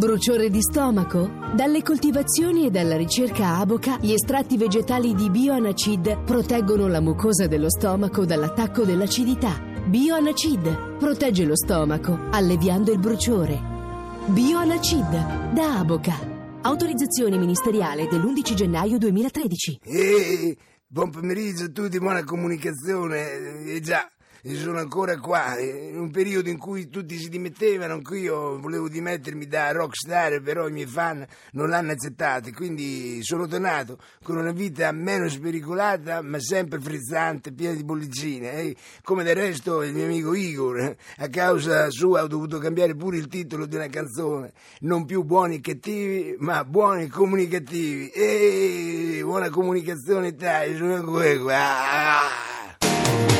Bruciore di stomaco? Dalle coltivazioni e dalla ricerca Aboca, gli estratti vegetali di Bioanacid proteggono la mucosa dello stomaco dall'attacco dell'acidità. Bioanacid protegge lo stomaco, alleviando il bruciore. Bioanacid da Aboca. Autorizzazione ministeriale dell'11 gennaio 2013. Ehi, buon pomeriggio a tutti, buona comunicazione. Eh già, sono ancora qua, in un periodo in cui tutti si dimettevano, anch'io volevo dimettermi da rockstar, però i miei fan non l'hanno accettato, quindi sono tornato con una vita meno spericolata, ma sempre frizzante, piena di bollicine, eh? come del resto il mio amico Igor, a causa sua ho dovuto cambiare pure il titolo di una canzone, non più buoni e cattivi, ma buoni e comunicativi, e buona comunicazione dai, sono qua. Ah!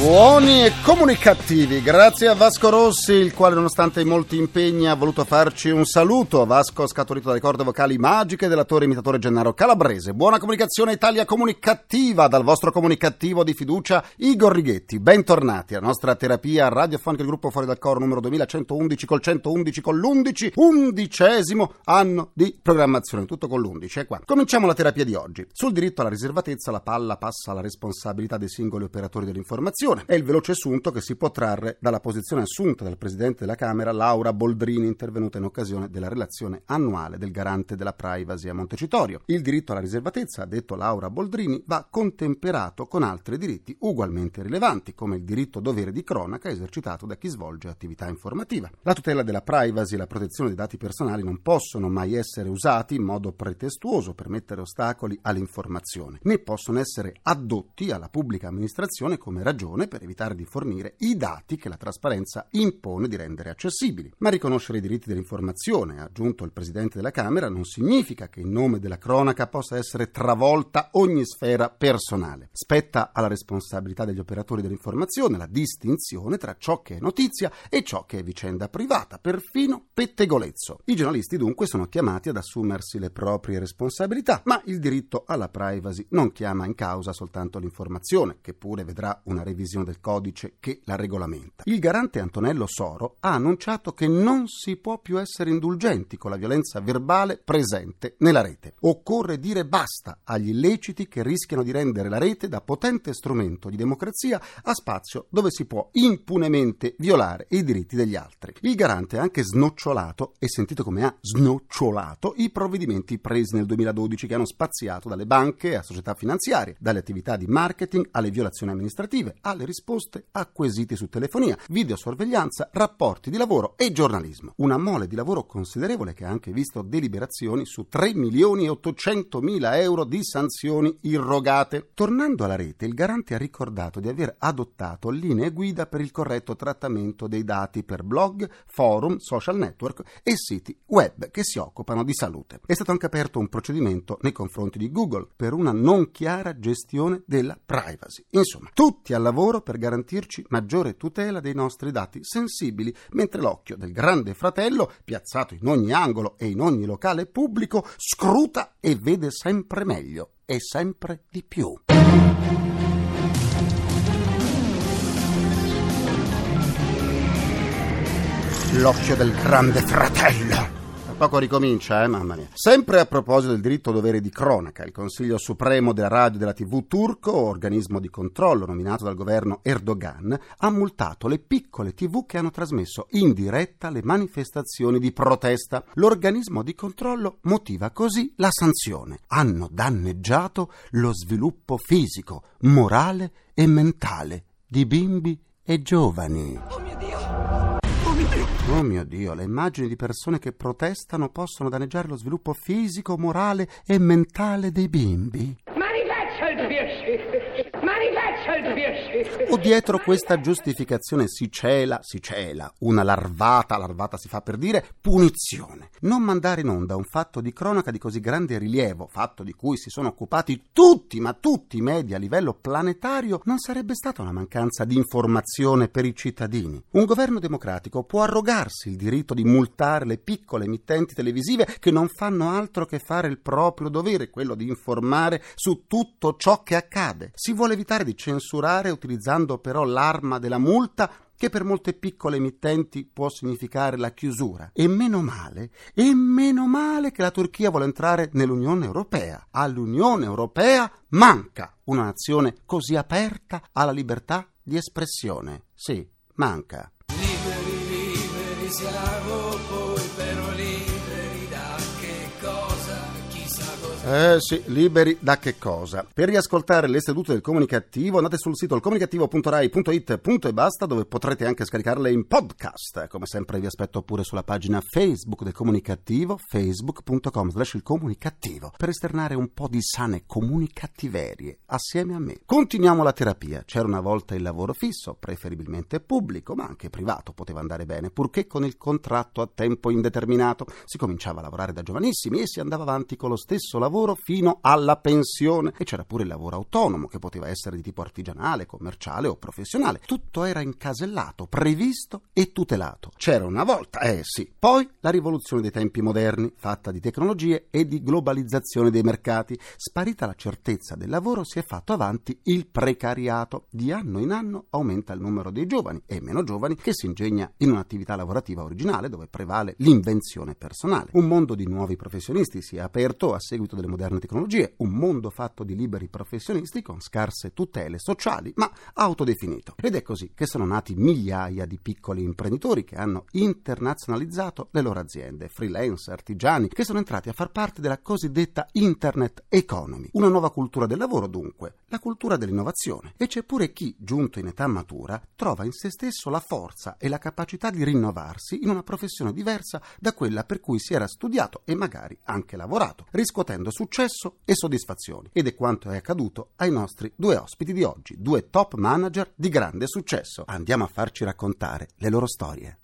Buoni e comunicativi, grazie a Vasco Rossi, il quale nonostante i molti impegni ha voluto farci un saluto. Vasco scaturito dalle corde vocali magiche dell'attore imitatore Gennaro Calabrese. Buona comunicazione Italia comunicativa dal vostro comunicativo di fiducia Igor Righetti. Bentornati alla nostra terapia radiofonica del gruppo Fuori dal Coro numero 2111 col 111 con l'11, undicesimo anno di programmazione, tutto con l'11 è qua. Cominciamo la terapia di oggi. Sul diritto alla riservatezza la palla passa alla responsabilità dei singoli operatori dell'informazione è il veloce assunto che si può trarre dalla posizione assunta dal Presidente della Camera Laura Boldrini intervenuta in occasione della relazione annuale del garante della privacy a Montecitorio. Il diritto alla riservatezza, ha detto Laura Boldrini, va contemperato con altri diritti ugualmente rilevanti, come il diritto dovere di cronaca esercitato da chi svolge attività informativa. La tutela della privacy e la protezione dei dati personali non possono mai essere usati in modo pretestuoso per mettere ostacoli all'informazione, né possono essere addotti alla pubblica amministrazione come ragione per evitare di fornire i dati che la trasparenza impone di rendere accessibili. Ma riconoscere i diritti dell'informazione, ha aggiunto il Presidente della Camera, non significa che in nome della cronaca possa essere travolta ogni sfera personale. Spetta alla responsabilità degli operatori dell'informazione la distinzione tra ciò che è notizia e ciò che è vicenda privata, perfino pettegolezzo. I giornalisti dunque sono chiamati ad assumersi le proprie responsabilità, ma il diritto alla privacy non chiama in causa soltanto l'informazione, che pure vedrà una revisione revisione del codice che la regolamenta. Il garante Antonello Soro ha annunciato che non si può più essere indulgenti con la violenza verbale presente nella rete. Occorre dire basta agli illeciti che rischiano di rendere la rete da potente strumento di democrazia a spazio dove si può impunemente violare i diritti degli altri. Il garante ha anche snocciolato, e sentito come ha snocciolato, i provvedimenti presi nel 2012 che hanno spaziato dalle banche a società finanziarie, dalle attività di marketing alle violazioni amministrative, alle alle risposte a quesiti su telefonia, videosorveglianza, rapporti di lavoro e giornalismo. Una mole di lavoro considerevole che ha anche visto deliberazioni su 3 milioni e 800 mila euro di sanzioni irrogate. Tornando alla rete, il garante ha ricordato di aver adottato linee guida per il corretto trattamento dei dati per blog, forum, social network e siti web che si occupano di salute. È stato anche aperto un procedimento nei confronti di Google per una non chiara gestione della privacy. Insomma, tutti al lavoro lavoro per garantirci maggiore tutela dei nostri dati sensibili, mentre l'occhio del grande fratello, piazzato in ogni angolo e in ogni locale pubblico, scruta e vede sempre meglio e sempre di più. L'occhio del grande fratello poco ricomincia, eh, mamma mia. Sempre a proposito del diritto dovere di cronaca, il Consiglio Supremo della Radio e della TV turco, organismo di controllo nominato dal governo Erdogan, ha multato le piccole TV che hanno trasmesso in diretta le manifestazioni di protesta. L'organismo di controllo motiva così la sanzione. Hanno danneggiato lo sviluppo fisico, morale e mentale di bimbi e giovani. Oh mio Dio! Oh mio Dio, le immagini di persone che protestano possono danneggiare lo sviluppo fisico, morale e mentale dei bimbi. Manifesto il O dietro questa giustificazione si cela, si cela, una larvata, larvata si fa per dire, punizione. Non mandare in onda un fatto di cronaca di così grande rilievo, fatto di cui si sono occupati tutti, ma tutti i media a livello planetario, non sarebbe stata una mancanza di informazione per i cittadini. Un governo democratico può arrogarsi il diritto di multare le piccole emittenti televisive che non fanno altro che fare il proprio dovere, quello di informare su tutto ciò che accade. Si vuole evitare di censurare utilizzando però l'arma della multa che per molte piccole emittenti può significare la chiusura. E meno male, e meno male che la Turchia vuole entrare nell'Unione Europea. All'Unione Europea manca una nazione così aperta alla libertà di espressione. Sì, manca. Liberi, liberi siamo Eh sì, liberi da che cosa? Per riascoltare le sedute del comunicativo andate sul sito ilcomunicativo.rai.it e basta dove potrete anche scaricarle in podcast. Come sempre vi aspetto pure sulla pagina Facebook del comunicativo facebook.com slash il comunicativo per esternare un po' di sane comunicattiverie assieme a me. Continuiamo la terapia. C'era una volta il lavoro fisso, preferibilmente pubblico, ma anche privato poteva andare bene, purché con il contratto a tempo indeterminato. Si cominciava a lavorare da giovanissimi e si andava avanti con lo stesso lavoro fino alla pensione e c'era pure il lavoro autonomo che poteva essere di tipo artigianale, commerciale o professionale. Tutto era incasellato, previsto e tutelato. C'era una volta, eh sì. Poi la rivoluzione dei tempi moderni, fatta di tecnologie e di globalizzazione dei mercati. Sparita la certezza del lavoro si è fatto avanti il precariato. Di anno in anno aumenta il numero dei giovani e meno giovani che si ingegna in un'attività lavorativa originale dove prevale l'invenzione personale. Un mondo di nuovi professionisti si è aperto a seguito delle moderne tecnologie, un mondo fatto di liberi professionisti con scarse tutele sociali, ma autodefinito. Ed è così che sono nati migliaia di piccoli imprenditori che hanno internazionalizzato le loro aziende, freelance, artigiani, che sono entrati a far parte della cosiddetta Internet Economy. Una nuova cultura del lavoro, dunque, la cultura dell'innovazione. E c'è pure chi, giunto in età matura, trova in se stesso la forza e la capacità di rinnovarsi in una professione diversa da quella per cui si era studiato e magari anche lavorato, riscuotendo successo e soddisfazioni. Ed è quanto è accaduto ai nostri due ospiti di oggi, due top manager di grande successo. Andiamo a farci raccontare le loro storie.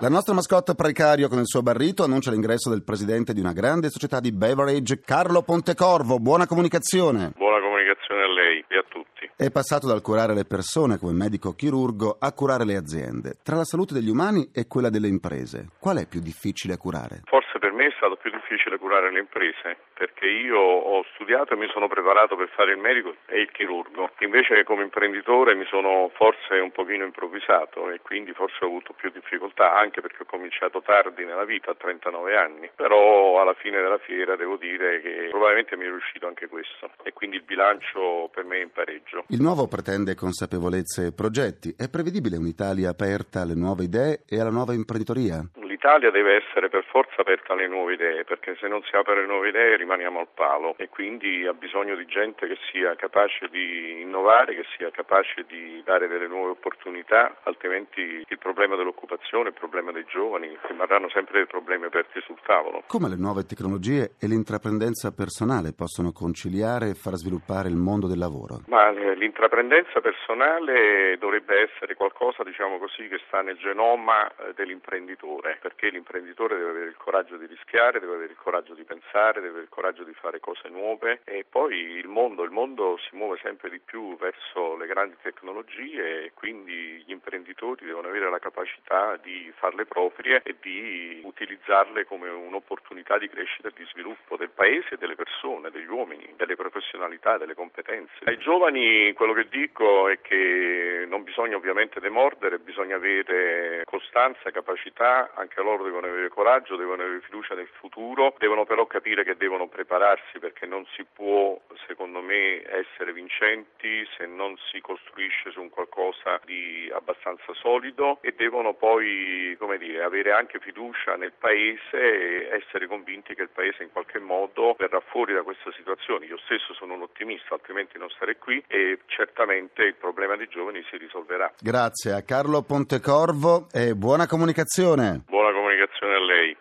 La nostra mascotte precario con il suo barrito annuncia l'ingresso del presidente di una grande società di beverage, Carlo Pontecorvo. Buona comunicazione. Buona comunicazione a lei e a tutti. È passato dal curare le persone come medico chirurgo a curare le aziende. Tra la salute degli umani e quella delle imprese, qual è più difficile curare? Forse per me è stato più difficile curare le imprese perché io ho studiato e mi sono preparato per fare il medico e il chirurgo. Invece come imprenditore mi sono forse un pochino improvvisato e quindi forse ho avuto più difficoltà anche perché ho cominciato tardi nella vita, a 39 anni. Però alla fine della fiera devo dire che probabilmente mi è riuscito anche questo e quindi il bilancio per me è in pareggio. Il nuovo pretende consapevolezze e progetti. È prevedibile un'Italia aperta alle nuove idee e alla nuova imprenditoria? L'Italia deve essere per forza aperta alle nuove idee, perché se non si apre alle nuove idee rimaniamo al palo e quindi ha bisogno di gente che sia capace di innovare, che sia capace di dare delle nuove opportunità, altrimenti il problema dell'occupazione, il problema dei giovani rimarranno sempre dei problemi aperti sul tavolo. Come le nuove tecnologie e l'intraprendenza personale possono conciliare e far sviluppare il mondo del lavoro? Ma l'intraprendenza personale dovrebbe essere qualcosa, diciamo così, che sta nel genoma dell'imprenditore, perché l'imprenditore deve avere il coraggio di rischiare, deve avere il coraggio di pensare, deve avere il coraggio di fare cose nuove e poi il mondo, il mondo si muove sempre di più verso le grandi tecnologie e quindi gli imprenditori devono avere la capacità di farle proprie e di utilizzarle come un'opportunità di crescita e di sviluppo del paese delle persone, degli uomini, delle professionalità, delle competenze. Ai giovani quello che dico è che non bisogna ovviamente demordere, bisogna avere costanza, capacità, anche loro devono avere coraggio, devono avere fiducia nel futuro, devono però capire che devono prepararsi perché non si può, secondo me, essere vincenti se non si costruisce su un qualcosa di abbastanza solido e devono poi, come dire, avere anche fiducia nel paese e essere convinti che il paese in qualche modo verrà fuori da questa situazione. Io stesso sono un ottimista, altrimenti non starei qui e certamente il problema dei giovani si risolverà. Grazie a Carlo Pontecorvo e buona comunicazione. Buona comunicazione a lei.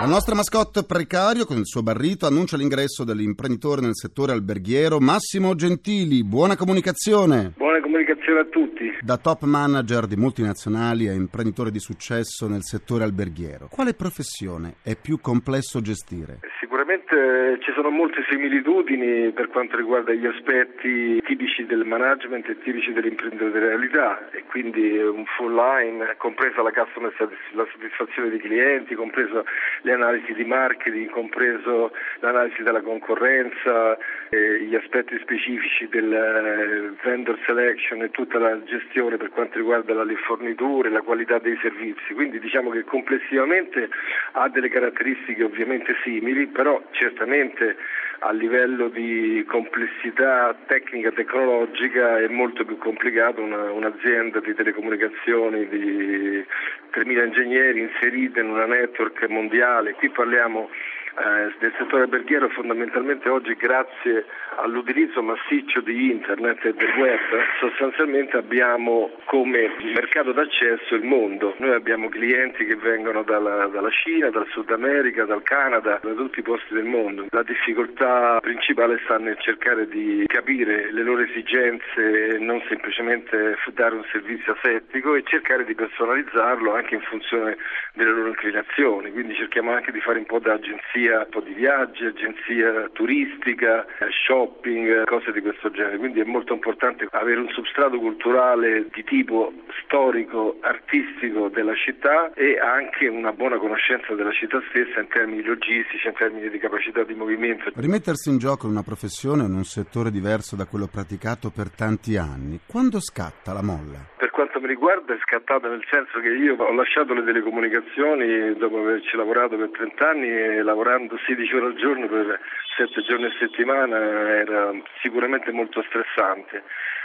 La nostra mascotte precario con il suo barrito annuncia l'ingresso dell'imprenditore nel settore alberghiero Massimo Gentili. Buona comunicazione. Buona comunicazione a tutti. Da top manager di multinazionali a imprenditore di successo nel settore alberghiero, quale professione è più complesso gestire? Sicuramente ci sono molte similitudini per quanto riguarda gli aspetti tipici del management e tipici dell'imprenditorialità e quindi un full line, compresa la, la soddisfazione dei clienti, compreso le analisi di marketing, compreso l'analisi della concorrenza, eh, gli aspetti specifici del eh, vendor selection e tutta la gestione per quanto riguarda le forniture, la qualità dei servizi. Quindi diciamo che complessivamente ha delle caratteristiche ovviamente simili, però certamente a livello di complessità tecnica e tecnologica è molto più complicato una, un'azienda di telecomunicazioni di 3.000 ingegneri inserita in una network mondiale. Qui parliamo eh, del settore alberghiero fondamentalmente oggi grazie all'utilizzo massiccio di internet e del web sostanzialmente abbiamo come mercato d'accesso il mondo. Noi abbiamo clienti che vengono dalla, dalla Cina, dal Sud America, dal Canada, da tutti i posti del mondo. La difficoltà principale sta nel cercare di capire le loro esigenze e non semplicemente dare un servizio asettico e cercare di personalizzarlo anche in funzione delle loro inclinazioni. Quindi cerchiamo anche di fare un po' da agenzia, po' di viaggi, agenzia turistica, shop shopping, cose di questo genere. Quindi è molto importante avere un substrato culturale di tipo storico, artistico della città e anche una buona conoscenza della città stessa in termini logistici, in termini di capacità di movimento. Rimettersi in gioco in una professione in un settore diverso da quello praticato per tanti anni, quando scatta la molla? Per quanto mi riguarda è scattata nel senso che io ho lasciato le telecomunicazioni dopo averci lavorato per 30 anni e lavorando 16 ore al giorno per 7 giorni a settimana era sicuramente molto stressante.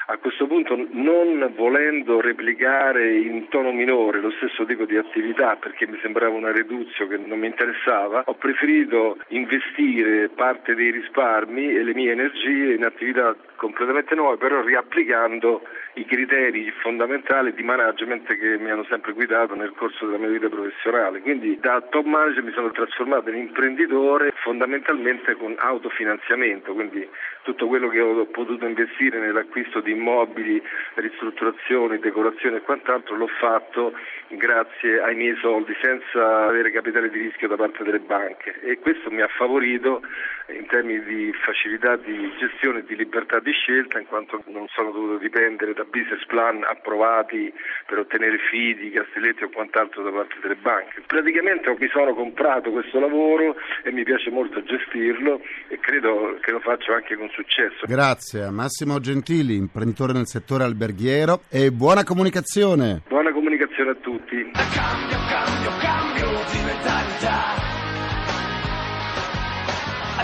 A questo punto, non volendo replicare in tono minore lo stesso tipo di attività, perché mi sembrava una reduzio che non mi interessava, ho preferito investire parte dei risparmi e le mie energie in attività completamente nuove, però riapplicando i criteri fondamentali di management che mi hanno sempre guidato nel corso della mia vita professionale. Quindi da top manager mi sono trasformato in imprenditore fondamentalmente con autofinanziamento, quindi tutto quello che ho potuto investire nell'acquisto di immobili, ristrutturazioni, decorazioni e quant'altro l'ho fatto grazie ai miei soldi senza avere capitale di rischio da parte delle banche e questo mi ha favorito in termini di facilità di gestione e di libertà di scelta in quanto non sono dovuto dipendere da business plan approvati per ottenere fidi, castelletti o quant'altro da parte delle banche. Praticamente mi sono comprato questo lavoro e mi piace molto gestirlo e credo che lo faccio anche con successo. Grazie a Massimo Gentili, imprenditore nel settore alberghiero e buona comunicazione. Buona comunicazione a tutti. Cambio, cambio, cambio di mentalità.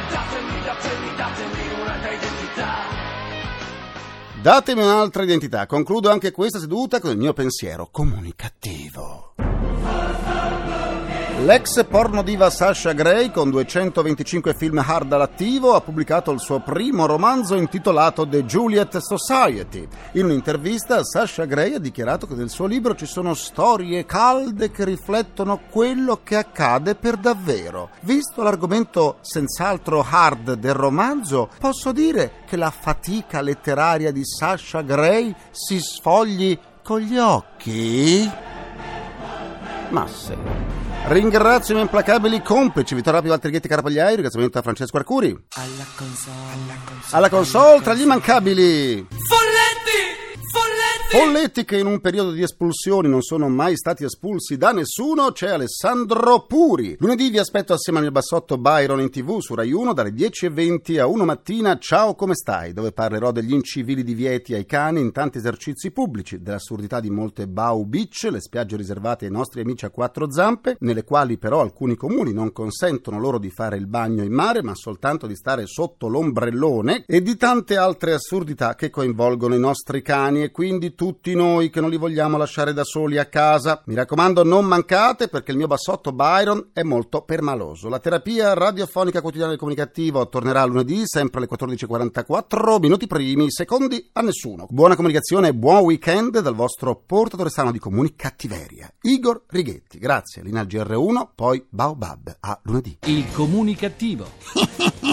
Datemi, datemi, datemi un'altra identità. Datemi un'altra identità. Concludo anche questa seduta con il mio pensiero comunicativo. L'ex pornodiva Sasha Gray, con 225 film hard all'attivo, ha pubblicato il suo primo romanzo intitolato The Juliet Society. In un'intervista, Sasha Gray ha dichiarato che nel suo libro ci sono storie calde che riflettono quello che accade per davvero. Visto l'argomento senz'altro hard del romanzo, posso dire che la fatica letteraria di Sasha Gray si sfogli con gli occhi? Ma sì. Ringrazio i miei implacabili complici Vittorio Rapi, Walter Ghetti, Carapagliai, ringraziamento a Francesco Arcuri. Alla console, alla console. Alla console tra gli immancabili. Folletti! Folletti! Che in un periodo di espulsioni non sono mai stati espulsi da nessuno, c'è Alessandro Puri. Lunedì vi aspetto assieme al mio bassotto Byron in tv su Rai 1 dalle 10.20 a 1 mattina. Ciao come stai? Dove parlerò degli incivili divieti ai cani in tanti esercizi pubblici, dell'assurdità di molte Bau Beach, le spiagge riservate ai nostri amici a quattro zampe, nelle quali però alcuni comuni non consentono loro di fare il bagno in mare, ma soltanto di stare sotto l'ombrellone, e di tante altre assurdità che coinvolgono i nostri cani e quindi tutti noi che non li vogliamo lasciare da soli a casa. Mi raccomando, non mancate perché il mio bassotto Byron è molto permaloso. La terapia radiofonica quotidiana del comunicativo tornerà lunedì, sempre alle 14.44, minuti primi, secondi a nessuno. Buona comunicazione e buon weekend dal vostro portatore sano di comuni cattiveria, Igor Righetti. Grazie, Linal GR1, poi Baobab. A lunedì. Il comunicativo.